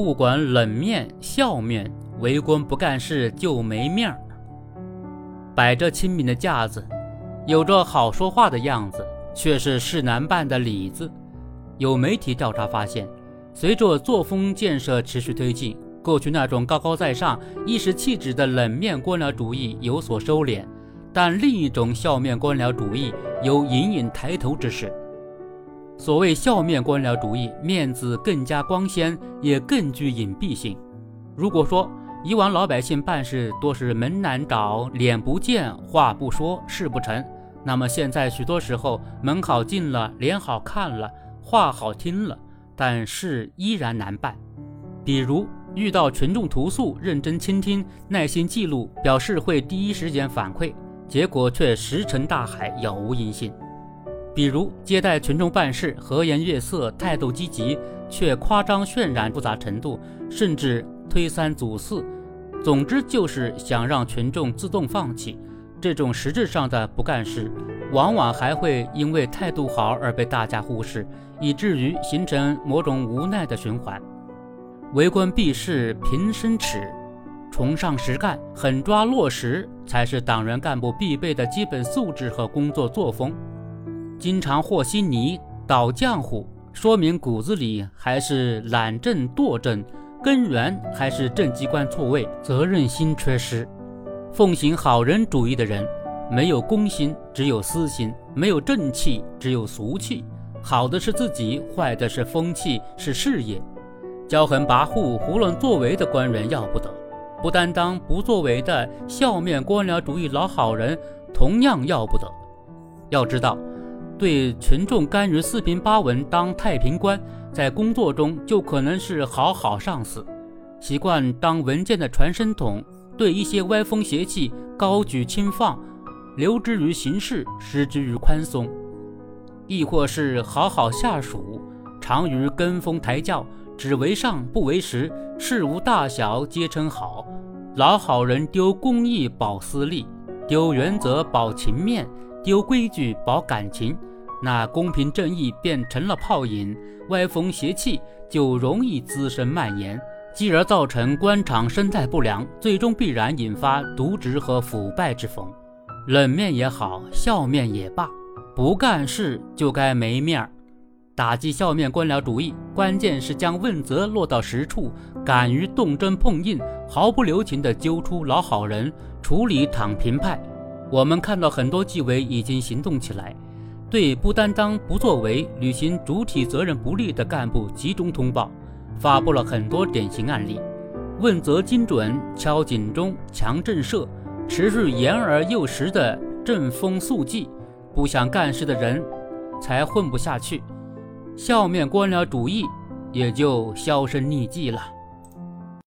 不管冷面笑面，为官不干事就没面儿。摆着亲民的架子，有着好说话的样子，却是事难办的里子。有媒体调查发现，随着作风建设持续推进，过去那种高高在上、一时气质的冷面官僚主义有所收敛，但另一种笑面官僚主义有隐隐抬头之势。所谓笑面官僚主义，面子更加光鲜，也更具隐蔽性。如果说以往老百姓办事多是门难找、脸不见、话不说、事不成，那么现在许多时候门好进了、脸好看了、话好听了，但事依然难办。比如遇到群众投诉，认真倾听、耐心记录，表示会第一时间反馈，结果却石沉大海，杳无音信。比如接待群众办事，和颜悦色，态度积极，却夸张渲染复杂程度，甚至推三阻四，总之就是想让群众自动放弃。这种实质上的不干事，往往还会因为态度好而被大家忽视，以至于形成某种无奈的循环。为官避事平生耻，崇尚实干，狠抓落实，才是党员干部必备的基本素质和工作作风。经常和稀泥、捣浆糊，说明骨子里还是懒政惰政，根源还是政机关错位、责任心缺失。奉行好人主义的人，没有公心，只有私心；没有正气，只有俗气。好的是自己，坏的是风气，是事业。骄横跋扈、胡乱作为的官员要不得，不担当、不作为的笑面官僚主义老好人同样要不得。要知道。对群众甘于四平八稳当太平官，在工作中就可能是好好上司；习惯当文件的传声筒，对一些歪风邪气高举轻放，留之于形式，失之于宽松；亦或是好好下属，常于跟风抬轿，只为上不为实，事无大小皆称好。老好人丢公义保私利，丢原则保情面，丢规矩保感情。那公平正义变成了泡影，歪风邪气就容易滋生蔓延，继而造成官场生态不良，最终必然引发渎职和腐败之风。冷面也好，笑面也罢，不干事就该没面儿。打击笑面官僚主义，关键是将问责落到实处，敢于动真碰硬，毫不留情地揪出老好人，处理躺平派。我们看到很多纪委已经行动起来。对不担当、不作为、履行主体责任不力的干部集中通报，发布了很多典型案例，问责精准、敲警钟、强震慑，持续严而又实的正风肃纪，不想干事的人才混不下去，笑面官僚主义也就销声匿迹了。